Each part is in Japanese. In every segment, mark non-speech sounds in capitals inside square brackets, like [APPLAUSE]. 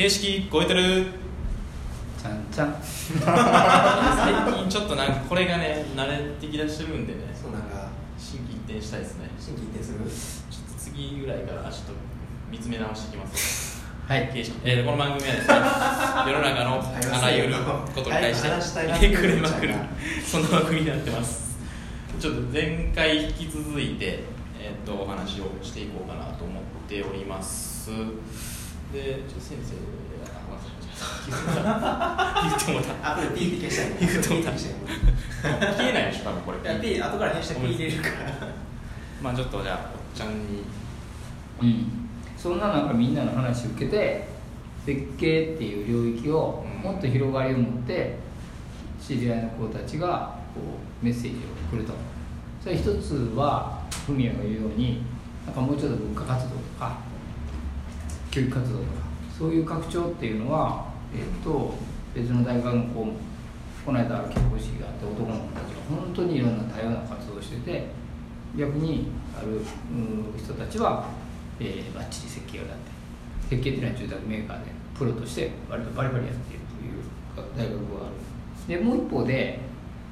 形式超えてる。ちゃんちゃん。最近ちょっとなんかこれがね慣れてきだしてるんでね。そうなんか心機一転したいですね。新規一転する？ちょっと次ぐらいからちょっと見つめ直していきます。はい。形式、えーこの番組はですね [LAUGHS] 世の中のあらゆることに対してひねくれまくる。そんな番組になってます。ちょっと前回引き続いて、えー、とお話をしていこうかなと思っておりますでちょっと先生あ忘れちゃった。言ってもうたあこれ P 消したい。言うと思った消したい。消えないでしょ多分これ。P 後から編集して P 入れるから。まあちょっとじゃあおっちゃんに。うん。そんな中みんなの話を受けて設計っていう領域をもっと広がりを持って知り合いの子たちがこうメッセージを送ると。それ一つは文也が言うようになんかもうちょっと文化活動とか教育活動とかそういう拡張っていうのは、えっと別の大学の子もこの間教師があって男の子たちが本当にいろんな多様な活動をしてて逆にある人たちは、えー、バッチリ設計をやって設計っていうのは住宅メーカーでプロとして割とバリバリやっているという大学がある。でもう一方で、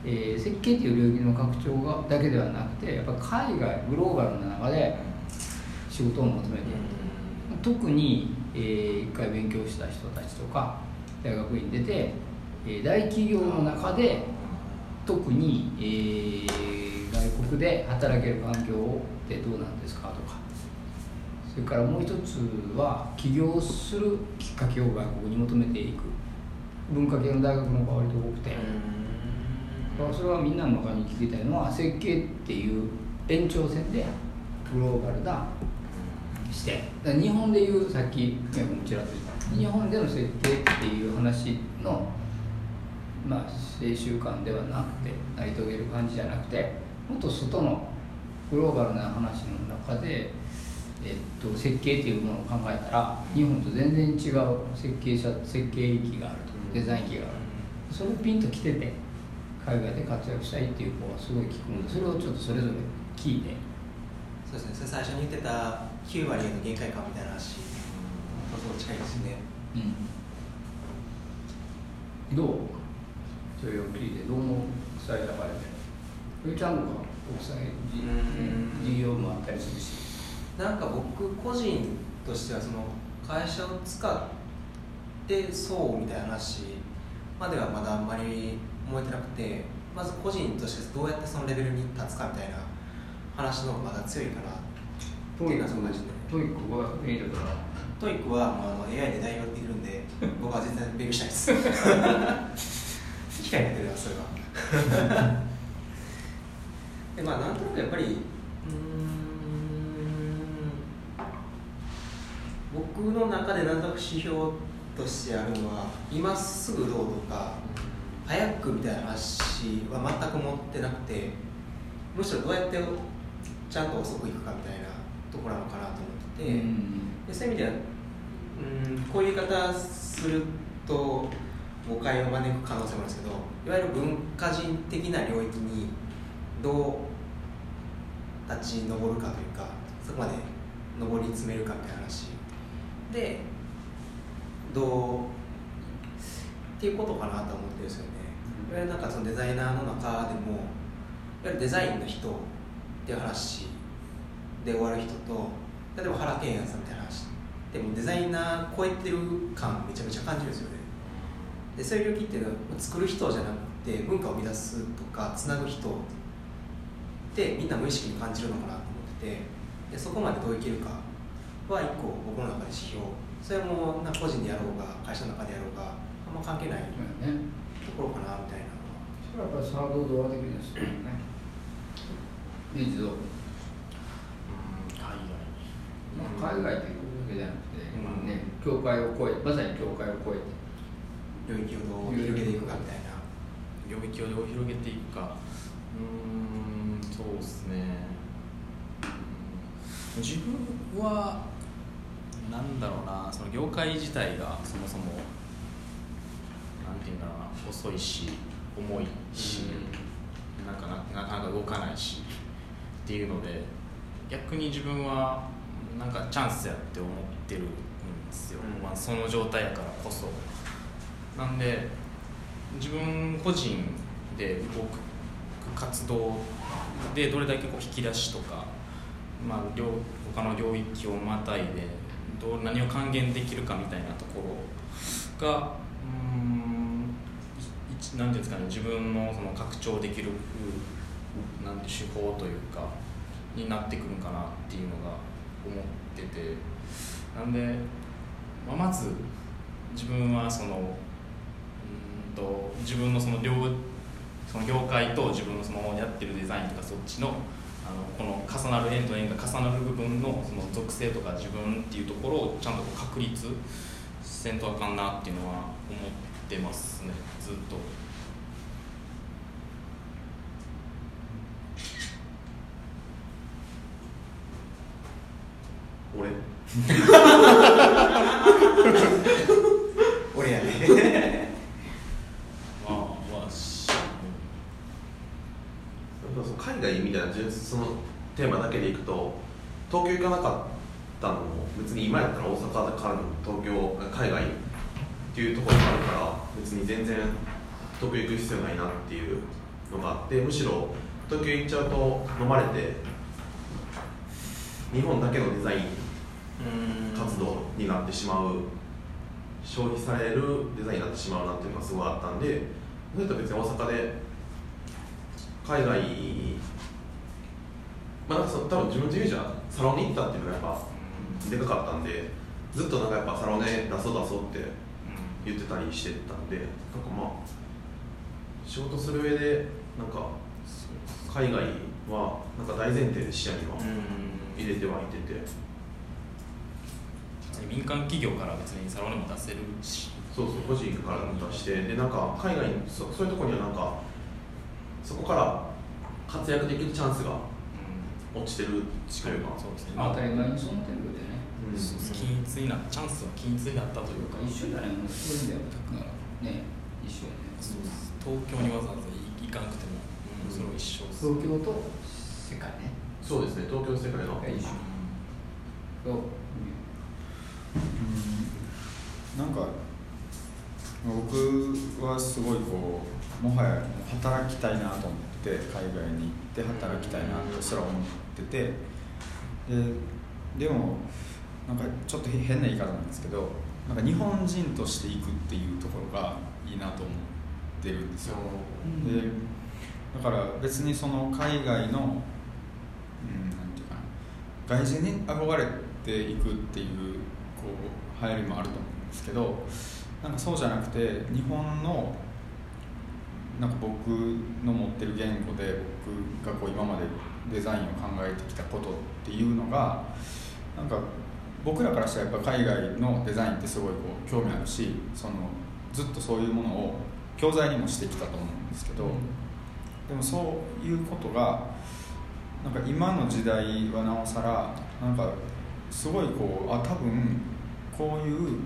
えー設計っていう領域の拡張がだけではなくてやっぱ海外グローバルな中で仕事を求めている特に、えー一回勉強した人たちとか大学院出て、えー大企業の中で特に、えー外国で働ける環境ってどうなんですかとかそれからもう一つは起業するきっかけを外国に求めていく。文化系の大学の方が割と多くて、それはみんなの中に聞きたいのは設計っていう延長線でグローバルな視点だから日本でいうさっきもちらっと言った日本での設計っていう話のまあ青春感ではなくて成り遂げる感じじゃなくてもっと外のグローバルな話の中で、えっと、設計っていうものを考えたら日本と全然違う設計者設計域があるとデザイン域がある。それをピンと来てて海外で活躍したいっていう子はすごい聞くのでそれをちょっとそれぞれ聞いて。そうですね。それ最初に言ってた9割への限界感みたいな話。とすごい近いですね。うん。どう？それを聞いてどうも国際社会でゆうちゃんのか国際事業もあったりするし。なんか僕個人としてはその会社を使ってそうみたいな話まではまだあんまり思えてなくてまず個人としてどうやってそのレベルに立つかみたいな話の方がまだ強いかなトイックはトイックは AI で代用できるんで [LAUGHS] 僕は全然勉強しないです。機械になってるなそれは。[LAUGHS] でまあなんとなくやっぱりうーん僕の中でなんとなく指標としてあるのは今すぐどうとか早くみたいな話は全く持ってなくてむしろどうやってちゃんと遅くいくかみたいなところなのかなと思ってて、でそういう意味ではうんこういう言い方すると誤解を招く可能性もあるんですけどいわゆる文化人的な領域にどう立ち上るかというかそこまで上り詰めるかみたいな話。でどうっていうことかなと思ってるんですよね。いわゆるなんかそのデザイナーの中でもいわゆるデザインの人っていう話で終わる人と例えば原健也さんみたいな話。でもデザイナー超えてる感めちゃめちゃ感じるんですよね。でそういう領域っていうのは作る人じゃなくて文化を生み出すとかつなぐ人ってみんな無意識に感じるのかなと思っててでそこまでどういけるかは一個僕の中で指標。それはもうな個人でやろうが会社の中でやろうがあんま関係ないところかなみたいな。のはそれはやっぱりサードドア的ですよねまあ、海外というわけじゃなくて、うん。ね、境界を越えまさに境界を越えて。領域をどう広げていくかみたいな。外領域をどう広げていくか。うーんそうですね。うん。自分はなんだろうな。その業界自体がそもそもなんていうんだろうな。細いし重いし、なんかななかなか動かないしっていうので逆に自分はなんかチャンスやって思ってるんですよ、うん。まあ、その状態やからこそ。なんで自分個人で動く活動でどれだけこう引き出しとか、まあ、両他の領域をまたいでどう何を還元できるかみたいなところがうん一なんていうんですかね自分のその拡張できるなんて手法というかになってくるかなっていうのが思っててなんで、まあ、まず自分はそのうんと自分のその両その業界と自分のそのやってるデザインとかそっちのあのこの重なる円と円が重なる部分のその属性とか自分っていうところをちゃんと確立せんとあかんなっていうのは思ってますねずっと。俺俺やねまあまあしやっぱその海外みたいな純粋そのテーマだけでいくと東京行かなかったのも別に今やったら大阪からの東京海外っていうところがあるから別に全然東京行く必要ないなっていうのがあってむしろ東京行っちゃうと飲まれて日本だけのデザイン活動になってしまう。消費されるデザインになってしまうなっていうのがすごいあったんでそれと別に大阪で海外まあなんかその多分自分で言うじゃん。サロンに行ったっていうのがやっぱでかかったんでずっとなんかやっぱサロンで出そう出そうって言ってたりしてたんでなんかまあ仕事する上でなんか海外はなんか大前提で視野には入れてはいてて。民間企業から別にサロンにも出せるし。そうそう個人から出して。でなんか海外にそそういうところにはなんかそこから活躍できるチャンスが落ちてるというかそうですね。まあ当たり前にそう思ってるね。うん。均一になチャンスは均一になったというか。一緒だねもうそういう意味ではね。一緒やね。東京にわざわざ行かなくても、うん、それは一緒です。東京と世界ね。そうですね。東京世界の一緒。そうなんか僕はすごいこうもはや働きたいなと思って海外に行って働きたいなとすら思ってて。ででもなんかちょっと変な言い方なんですけどなんか日本人として行くっていうところがいいなと思ってるんですよ。でだから別にその海外の、うん、なんていうかな。外人に憧れていくっていうこう流行りもあると思うんですけどなんかそうじゃなくて日本のなんか僕の持ってる言語で僕がこう今までデザインを考えてきたことっていうのがなんか僕らからしたらやっぱ海外のデザインってすごいこう興味あるしそのずっとそういうものを教材にもしてきたと思うんですけど、でもそういうことがなんか今の時代はなおさらなんかすごいこうあ多分こういう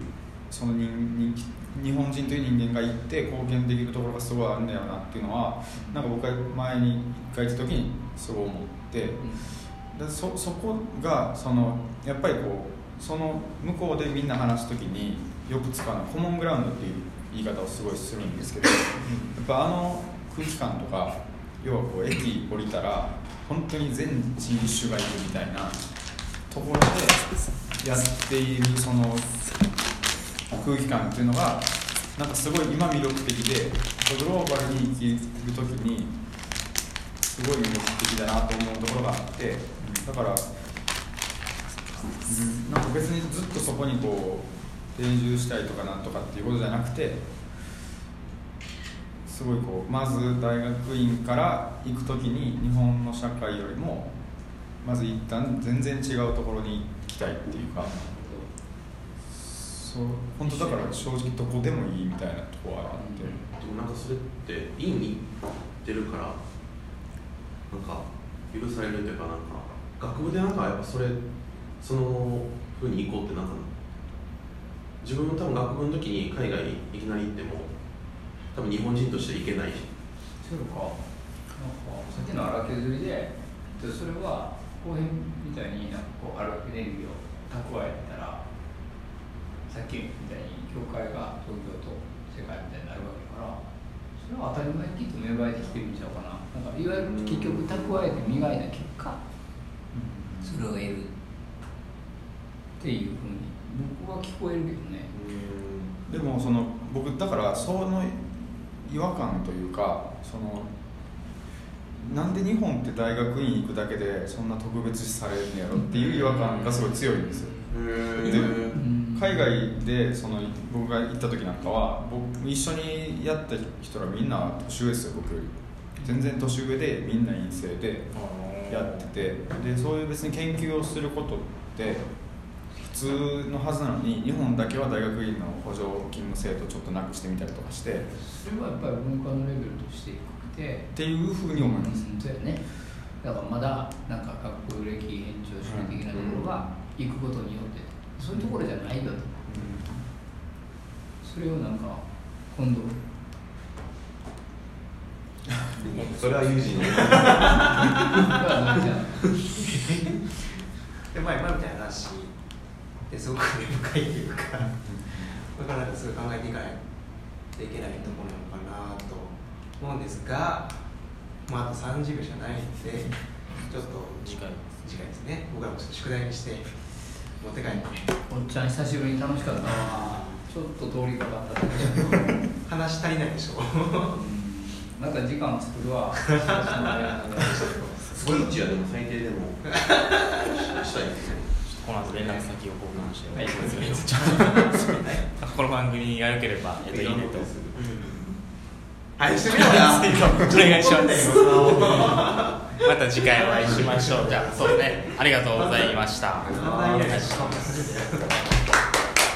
その人人日本人という人間が行って貢献できるところがすごいあるんだよなっていうのはなんか僕が前に一回行った時にすごい思ってでそそこがそのやっぱりこうその向こうでみんな話す時によく使うのはコモングラウンドっていう言い方をすごいするんですけどやっぱあの空気感とか要はこう駅降りたら本当に全人種がいるみたいなところでやっているその空気感っていうのがなんかすごい今魅力的でグローバルに生きる時にすごい魅力的だなと思うところがあってだから、なんか別にずっとそこにこう定住したいとかなんとかっていうことじゃなくてすごいこうまず大学院から行く時に日本の社会よりもまず一旦全然違うところに行きたいっていうかそう。本当だから正直どこでもいいみたいなとこはあって。でもなんかそれって院に行ってるからなんか許されるというかなんか学部でなんかやっぱそれそのふうに行こうってなんか自分も多分学部の時に海外いきなり行っても多分日本人として行けない。そうか。さっきの荒削りででそれは後編みたいになんかこうあるエネルギーを蓄えたらさっきみたいに教会が東京と世界みたいになるわけだからそれは当たり前にきっと芽生えてきてるんちゃうかな。なんかいわゆる結局蓄えて磨いた結果それを得るっていうふうに僕は聞こえるけどね。でもその僕だからその違和感というかそのなんで日本って大学院行くだけでそんな特別視されるんやろっていう違和感がすごい強いんですよ。でうん海外でその僕が行った時なんかは僕一緒にやった人らみんな年上ですよ僕より。全然年上でみんな陰性でやってて。でそういう別に研究をすることって普通のはずなのに日本だけは大学院の補助勤務制度ちょっとなくしてみたりとかして。っそれはやっぱり文化のレベルとして低くて。ていうふうに思います、うんそうやね。だからまだなんか学歴延長主義的なところが行くことによってそういうところじゃないんだと。それをなんか今度。[LAUGHS] それは友人にでまあ今みたいな話ってすごく根深いというかこれからすごい考えていかないといけないところなのかなと思うんですが、まあ、あと30秒しかないんでちょっと次回次回ですね。僕らもちょっと宿題にして持って帰っておっちゃん久しぶりに楽しかったわ。ちょっと通りかかっただけ話足りないでしょ。うん。また時間作るわ。[LAUGHS] スキッチはでも最低でも。したいですねこの後連絡先を交換して、はい。この番組にやるければ、えっと、いいねと。はいしてみよ。[LAUGHS] う。やお願いします。[LAUGHS] また次回お会いしましょう。じゃあ、そうですね。ありがとうございました。